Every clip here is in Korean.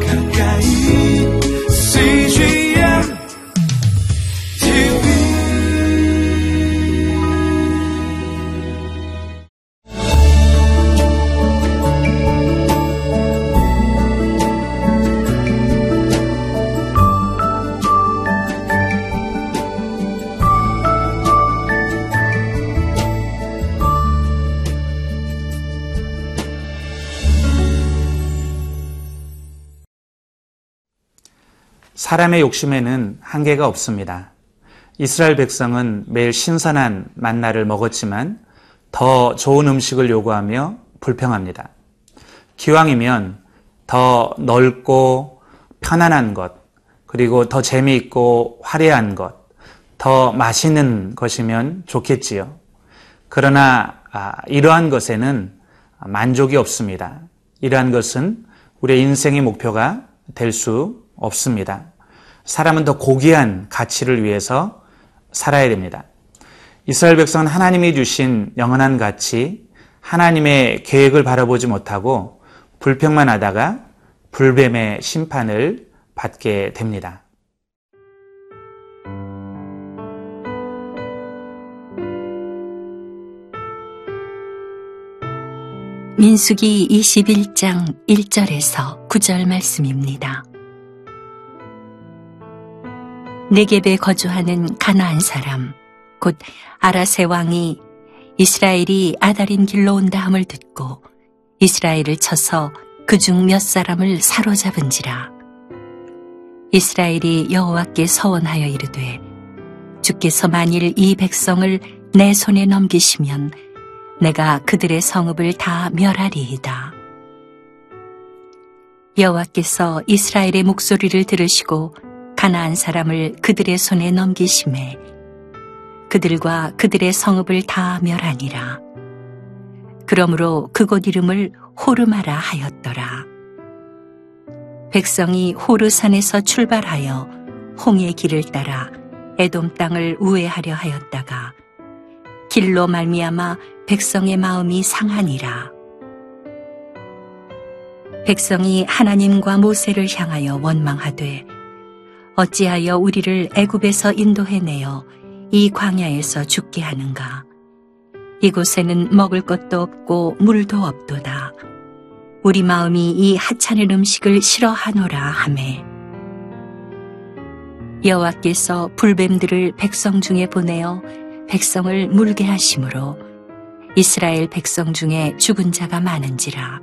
가까 사람의 욕심에는 한계가 없습니다. 이스라엘 백성은 매일 신선한 만나를 먹었지만 더 좋은 음식을 요구하며 불평합니다. 기왕이면 더 넓고 편안한 것, 그리고 더 재미있고 화려한 것, 더 맛있는 것이면 좋겠지요. 그러나 아, 이러한 것에는 만족이 없습니다. 이러한 것은 우리의 인생의 목표가 될 수 없습니다. 사람은 더 고귀한 가치를 위해서 살아야 됩니다. 이스라엘 백성은 하나님이 주신 영원한 가치, 하나님의 계획을 바라보지 못하고 불평만 하다가 불뱀의 심판을 받게 됩니다. 민수기 21장 1절에서 9절 말씀입니다. 네겝에 거주하는 가나안 사람 곧 아라세 왕이 이스라엘이 아달인 길로 온다 함을 듣고 이스라엘을 쳐서 그 중 몇 사람을 사로잡은지라 이스라엘이 여호와께 서원하여 이르되 주께서 만일 이 백성을 내 손에 넘기시면 내가 그들의 성읍을 다 멸하리이다. 여호와께서 이스라엘의 목소리를 들으시고 가나안 사람을 그들의 손에 넘기심에 그들과 그들의 성읍을 다 멸하니라. 그러므로 그곳 이름을 호르마라 하였더라. 백성이 호르산에서 출발하여 홍의 길을 따라 에돔 땅을 우회하려 하였다가 길로 말미암아 백성의 마음이 상하니라. 백성이 하나님과 모세를 향하여 원망하되 어찌하여 우리를 애굽에서 인도해내어 이 광야에서 죽게 하는가? 이곳에는 먹을 것도 없고 물도 없도다. 우리 마음이 이 하찮은 음식을 싫어하노라 하매 여호와께서 불뱀들을 백성 중에 보내어 백성을 물게 하심으로 이스라엘 백성 중에 죽은 자가 많은지라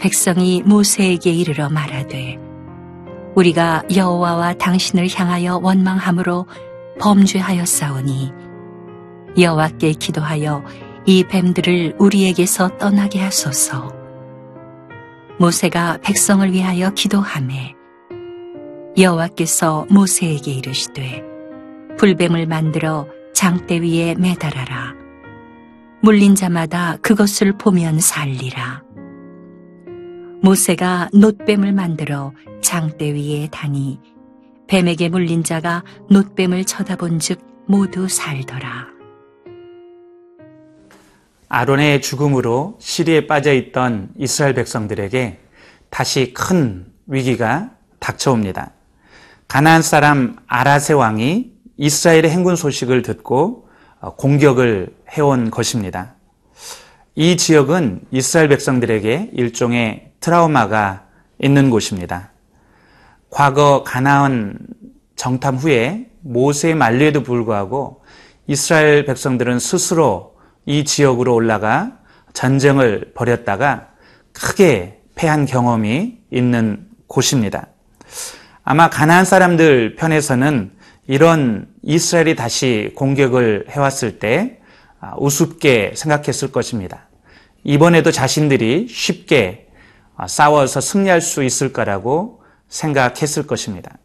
백성이 모세에게 이르러 말하되 우리가 여호와와 당신을 향하여 원망함으로 범죄하였사오니 여호와께 기도하여 이 뱀들을 우리에게서 떠나게 하소서. 모세가 백성을 위하여 기도하매 여호와께서 모세에게 이르시되 불뱀을 만들어 장대 위에 매달아라. 물린 자마다 그것을 보면 살리라. 모세가 놋뱀을 만들어 장대 위에 다니 뱀에게 물린 자가 놋뱀을 쳐다본즉 모두 살더라. 아론의 죽음으로 시리에 빠져 있던 이스라엘 백성들에게 다시 큰 위기가 닥쳐옵니다. 가나안 사람 아라세 왕이 이스라엘의 행군 소식을 듣고 공격을 해온 것입니다. 이 지역은 이스라엘 백성들에게 일종의 트라우마가 있는 곳입니다. 과거 가나안 정탐 후에 모세의 만류에도 불구하고 이스라엘 백성들은 스스로 이 지역으로 올라가 전쟁을 벌였다가 크게 패한 경험이 있는 곳입니다. 아마 가나안 사람들 편에서는 이런 이스라엘이 다시 공격을 해왔을 때 아, 우습게 생각했을 것입니다. 이번에도 자신들이 쉽게 아, 싸워서 승리할 수 있을 거라고 생각했을 것입니다.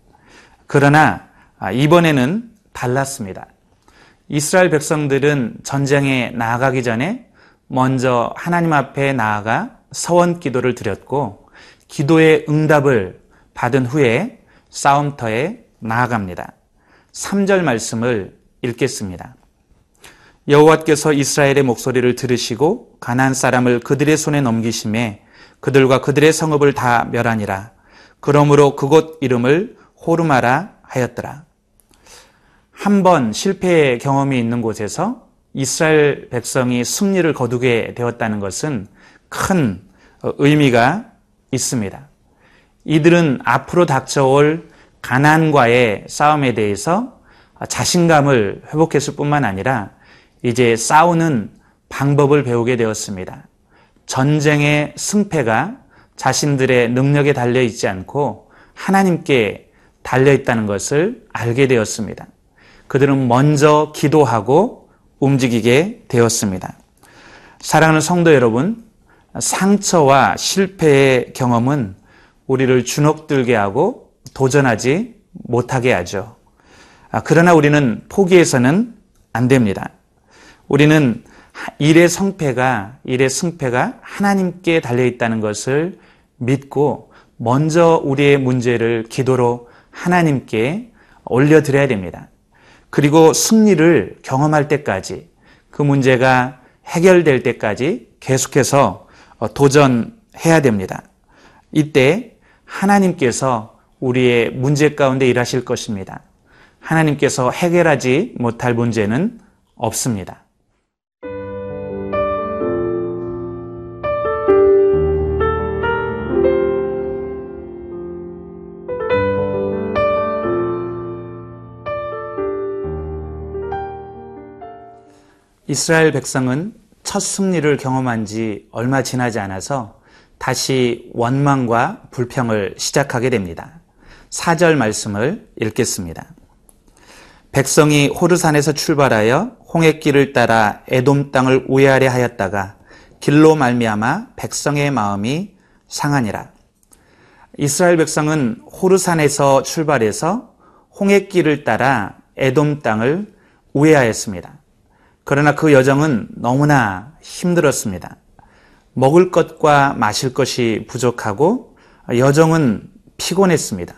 그러나 아, 이번에는 달랐습니다. 이스라엘 백성들은 전쟁에 나아가기 전에 먼저 하나님 앞에 나아가 서원 기도를 드렸고 기도의 응답을 받은 후에 싸움터에 나아갑니다. 3절 말씀을 읽겠습니다. 여호와께서 이스라엘의 목소리를 들으시고 가나안 사람을 그들의 손에 넘기심에 그들과 그들의 성읍을 다 멸하니라. 그러므로 그곳 이름을 호르마라 하였더라. 한 번 실패의 경험이 있는 곳에서 이스라엘 백성이 승리를 거두게 되었다는 것은 큰 의미가 있습니다. 이들은 앞으로 닥쳐올 가난과의 싸움에 대해서 자신감을 회복했을 뿐만 아니라 이제 싸우는 방법을 배우게 되었습니다. 전쟁의 승패가 자신들의 능력에 달려 있지 않고 하나님께 달려 있다는 것을 알게 되었습니다. 그들은 먼저 기도하고 움직이게 되었습니다. 사랑하는 성도 여러분, 상처와 실패의 경험은 우리를 주눅들게 하고 도전하지 못하게 하죠. 아, 그러나 우리는 포기해서는 안 됩니다. 우리는 일의 성패가, 일의 승패가 하나님께 달려 있다는 것을 믿고 먼저 우리의 문제를 기도로 하나님께 올려드려야 됩니다. 그리고 승리를 경험할 때까지 그 문제가 해결될 때까지 계속해서 도전해야 됩니다. 이때 하나님께서 우리의 문제 가운데 일하실 것입니다. 하나님께서 해결하지 못할 문제는 없습니다. 이스라엘 백성은 첫 승리를 경험한 지 얼마 지나지 않아서 다시 원망과 불평을 시작하게 됩니다. 4절 말씀을 읽겠습니다. 백성이 호르산에서 출발하여 홍해길을 따라 에돔 땅을 우회하려 하였다가 길로 말미암아 백성의 마음이 상하니라. 이스라엘 백성은 호르산에서 출발해서 홍해길을 따라 에돔 땅을 우회하였습니다. 그러나 그 여정은 너무나 힘들었습니다. 먹을 것과 마실 것이 부족하고 여정은 피곤했습니다.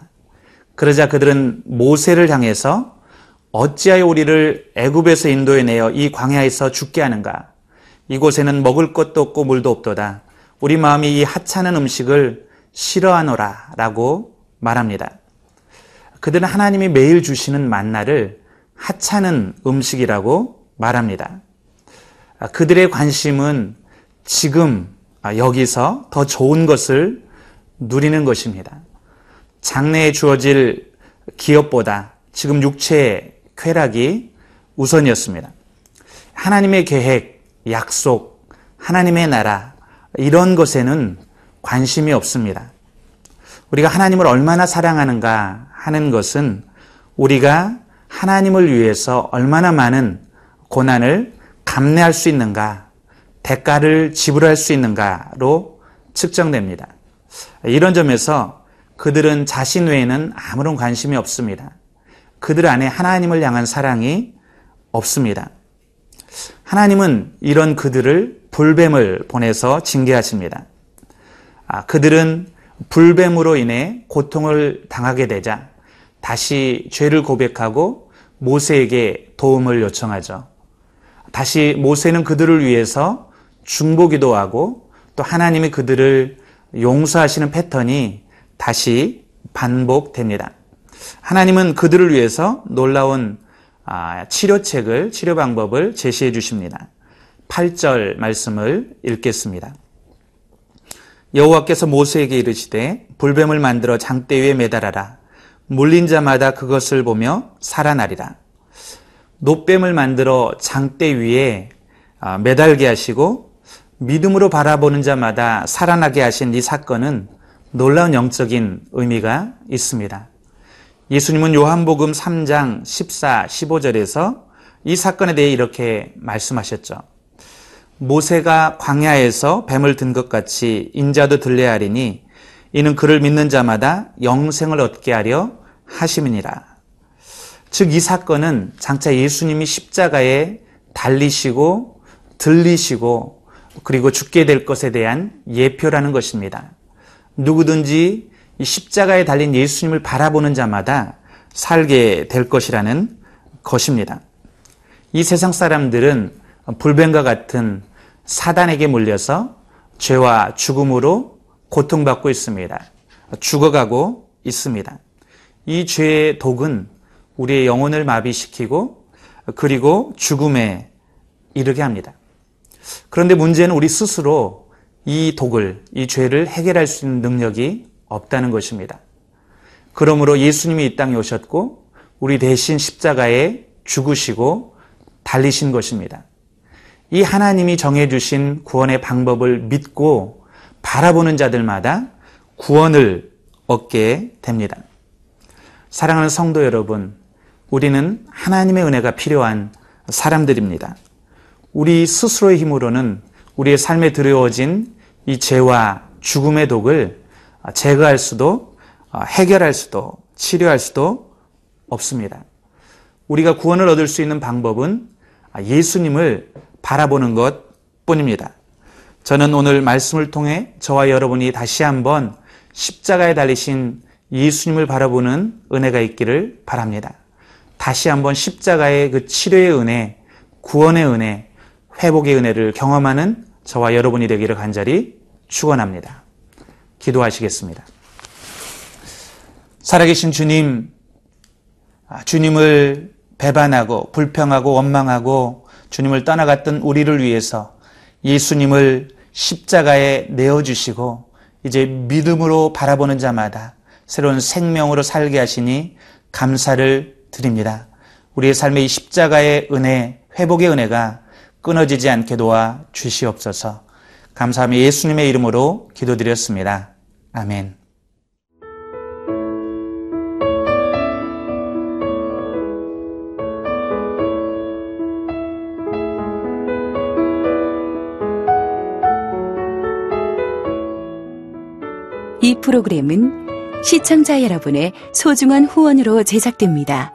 그러자 그들은 모세를 향해서 어찌하여 우리를 애굽에서 인도해 내어 이 광야에서 죽게 하는가? 이곳에는 먹을 것도 없고 물도 없도다. 우리 마음이 이 하찮은 음식을 싫어하노라 라고 말합니다. 그들은 하나님이 매일 주시는 만나를 하찮은 음식이라고 말합니다. 그들의 관심은 지금 여기서 더 좋은 것을 누리는 것입니다. 장래에 주어질 기업보다 지금 육체의 쾌락이 우선이었습니다. 하나님의 계획, 약속, 하나님의 나라, 이런 것에는 관심이 없습니다. 우리가 하나님을 얼마나 사랑하는가 하는 것은 우리가 하나님을 위해서 얼마나 많은 고난을 감내할 수 있는가, 대가를 지불할 수 있는가로 측정됩니다. 이런 점에서 그들은 자신 외에는 아무런 관심이 없습니다. 그들 안에 하나님을 향한 사랑이 없습니다. 하나님은 이런 그들을 불뱀을 보내서 징계하십니다. 아, 그들은 불뱀으로 인해 고통을 당하게 되자 다시 죄를 고백하고 모세에게 도움을 요청하죠. 다시 모세는 그들을 위해서 중보기도 하고 또 하나님이 그들을 용서하시는 패턴이 다시 반복됩니다. 하나님은 그들을 위해서 놀라운 아, 치료책을, 치료 방법을 제시해 주십니다. 8절 말씀을 읽겠습니다. 여호와께서 모세에게 이르시되 불뱀을 만들어 장대 위에 매달아라. 물린 자마다 그것을 보며 살아나리라. 노뱀을 만들어 장대 위에 아, 매달게 하시고 믿음으로 바라보는 자마다 살아나게 하신 이 사건은 놀라운 영적인 의미가 있습니다. 예수님은 요한복음 3장 14, 15절에서 이 사건에 대해 이렇게 말씀하셨죠. 모세가 광야에서 뱀을 든 것 같이 인자도 들려야 하리니 이는 그를 믿는 자마다 영생을 얻게 하려 하심이니라. 즉, 이 사건은 장차 예수님이 십자가에 달리시고 들리시고 그리고 죽게 될 것에 대한 예표라는 것입니다. 누구든지 십자가에 달린 예수님을 바라보는 자마다 살게 될 것이라는 것입니다. 이 세상 사람들은 불뱀과 같은 사단에게 물려서 죄와 죽음으로 고통받고 있습니다. 죽어가고 있습니다. 이 죄의 독은 우리의 영혼을 마비시키고 그리고 죽음에 이르게 합니다. 그런데 문제는 우리 스스로 이 독을, 이 죄를 해결할 수 있는 능력이 없다는 것입니다. 그러므로 예수님이 이 땅에 오셨고 우리 대신 십자가에 죽으시고 달리신 것입니다. 이 하나님이 정해주신 구원의 방법을 믿고 바라보는 자들마다 구원을 얻게 됩니다. 사랑하는 성도 여러분, 우리는 하나님의 은혜가 필요한 사람들입니다. 우리 스스로의 힘으로는 우리의 삶에 들여워진 이 죄와 죽음의 독을 제거할 수도 해결할 수도 치료할 수도 없습니다. 우리가 구원을 얻을 수 있는 방법은 예수님을 바라보는 것 뿐입니다. 저는 오늘 말씀을 통해 저와 여러분이 다시 한번 십자가에 달리신 예수님을 바라보는 은혜가 있기를 바랍니다. 다시 한번 십자가의 그 치료의 은혜, 구원의 은혜, 회복의 은혜를 경험하는 저와 여러분이 되기를 간절히 축원합니다. 기도하시겠습니다. 살아계신 주님, 아, 주님을 배반하고 불평하고 원망하고 주님을 떠나갔던 우리를 위해서 예수님을 십자가에 내어주시고 이제 믿음으로 바라보는 자마다 새로운 생명으로 살게 하시니 감사를 드립니다. 우리의 삶의 이 십자가의 은혜, 회복의 은혜가 끊어지지 않게 도와 주시옵소서. 감사하며 예수님의 이름으로 기도드렸습니다. 아멘. 이 프로그램은 시청자 여러분의 소중한 후원으로 제작됩니다.